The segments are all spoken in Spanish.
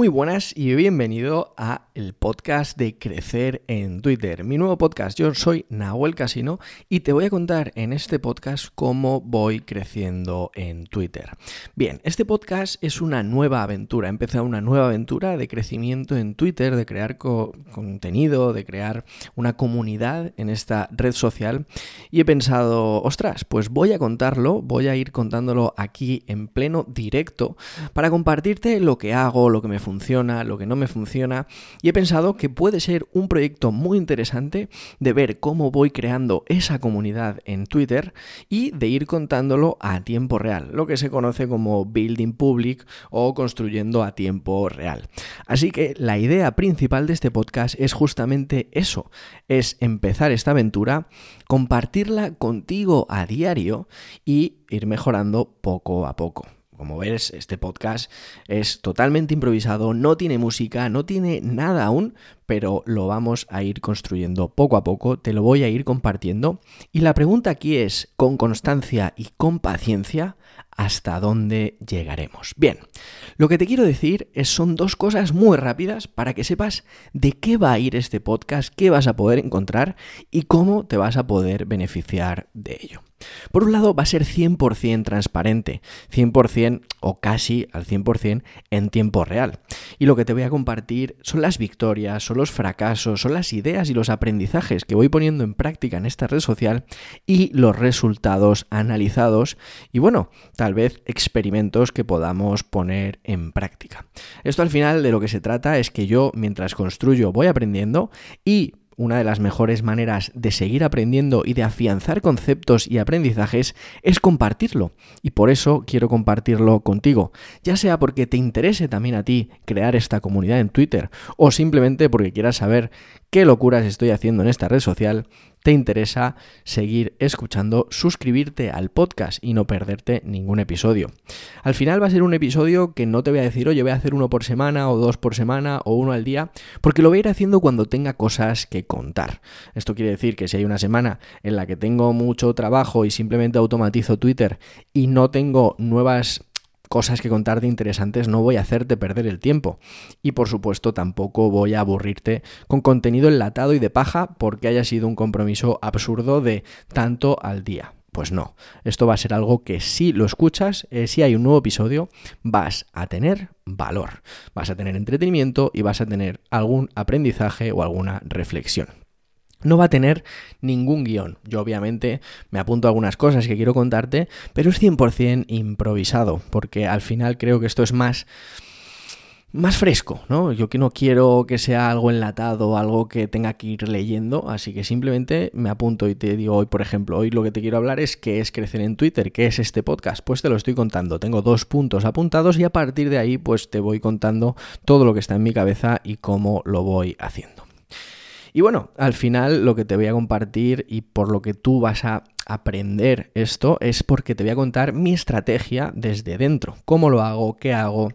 Muy buenas y bienvenido a el podcast de Crecer en Twitter. Mi nuevo podcast, yo soy Nahuel Casino y te voy a contar en este podcast cómo voy creciendo en Twitter. Bien, este podcast es una nueva aventura, he empezado una nueva aventura de crecimiento en Twitter, de crear contenido, de crear una comunidad en esta red social y he pensado, ostras, pues voy a contarlo, voy a ir contándolo aquí en pleno directo para compartirte lo que hago, lo que me funciona, lo que no me funciona, y he pensado que puede ser un proyecto muy interesante de ver cómo voy creando esa comunidad en Twitter y de ir contándolo a tiempo real, lo que se conoce como building public o construyendo a tiempo real. Así que la idea principal de este podcast es justamente eso, es empezar esta aventura, compartirla contigo a diario y ir mejorando poco a poco. Como ves, este podcast es totalmente improvisado, no tiene música, no tiene nada aún, pero lo vamos a ir construyendo poco a poco, te lo voy a ir compartiendo. Y la pregunta aquí es, con constancia y con paciencia, ¿hasta dónde llegaremos? Bien, lo que te quiero decir es, son dos cosas muy rápidas para que sepas de qué va a ir este podcast, qué vas a poder encontrar y cómo te vas a poder beneficiar de ello. Por un lado, va a ser 100% transparente, 100% o casi al 100% en tiempo real. Y lo que te voy a compartir son las victorias, son los fracasos, son las ideas y los aprendizajes que voy poniendo en práctica en esta red social y los resultados analizados y bueno, tal vez experimentos que podamos poner en práctica. Esto al final de lo que se trata es que yo mientras construyo voy aprendiendo y una de las mejores maneras de seguir aprendiendo y de afianzar conceptos y aprendizajes es compartirlo. Y por eso quiero compartirlo contigo, ya sea porque te interese también a ti crear esta comunidad en Twitter o simplemente porque quieras saber qué locuras estoy haciendo en esta red social, te interesa seguir escuchando, suscribirte al podcast y no perderte ningún episodio. Al final va a ser un episodio que no te voy a decir, oye, voy a hacer uno por semana o dos por semana o uno al día, porque lo voy a ir haciendo cuando tenga cosas que contar. Esto quiere decir que si hay una semana en la que tengo mucho trabajo y simplemente automatizo Twitter y no tengo nuevas cosas que contarte interesantes, no voy a hacerte perder el tiempo. Y por supuesto tampoco voy a aburrirte con contenido enlatado y de paja porque haya sido un compromiso absurdo de tanto al día. Pues no, esto va a ser algo que si lo escuchas, eh, si hay un nuevo episodio, vas a tener valor, vas a tener entretenimiento y vas a tener algún aprendizaje o alguna reflexión. No va a tener ningún guion. Yo obviamente me apunto a algunas cosas que quiero contarte, pero es 100% improvisado, porque al final creo que esto es más más fresco, ¿no? Yo que no quiero que sea algo enlatado, algo que tenga que ir leyendo, así que simplemente me apunto y te digo hoy, por ejemplo, hoy lo que te quiero hablar es qué es crecer en Twitter, qué es este podcast, pues te lo estoy contando, tengo dos puntos apuntados y a partir de ahí pues te voy contando todo lo que está en mi cabeza y cómo lo voy haciendo. Y bueno, al final lo que te voy a compartir y por lo que tú vas a aprender esto es porque te voy a contar mi estrategia desde dentro. ¿Cómo lo hago? ¿Qué hago?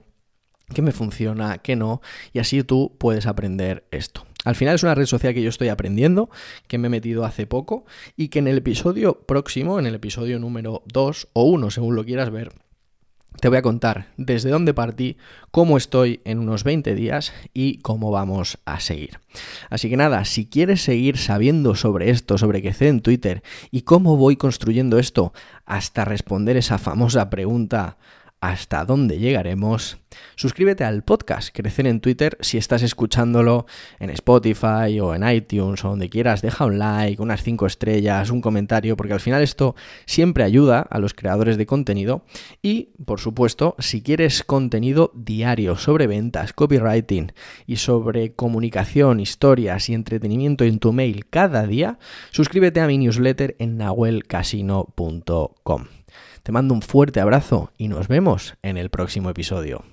¿Qué me funciona? ¿Qué no? Y así tú puedes aprender esto. Al final es una red social que yo estoy aprendiendo, que me he metido hace poco y que en el episodio próximo, en el episodio número 2 o 1, según lo quieras ver, te voy a contar desde dónde partí, cómo estoy en unos 20 días y cómo vamos a seguir. Así que nada, si quieres seguir sabiendo sobre esto, sobre qué sé en Twitter y cómo voy construyendo esto hasta responder esa famosa pregunta hasta dónde llegaremos, suscríbete al podcast Crecer en Twitter si estás escuchándolo en Spotify o en iTunes o donde quieras. Deja un like, unas 5 estrellas, un comentario, porque al final esto siempre ayuda a los creadores de contenido. Y, por supuesto, si quieres contenido diario sobre ventas, copywriting y sobre comunicación, historias y entretenimiento en tu mail cada día, suscríbete a mi newsletter en nahuelcasino.com. Te mando un fuerte abrazo y nos vemos en el próximo episodio.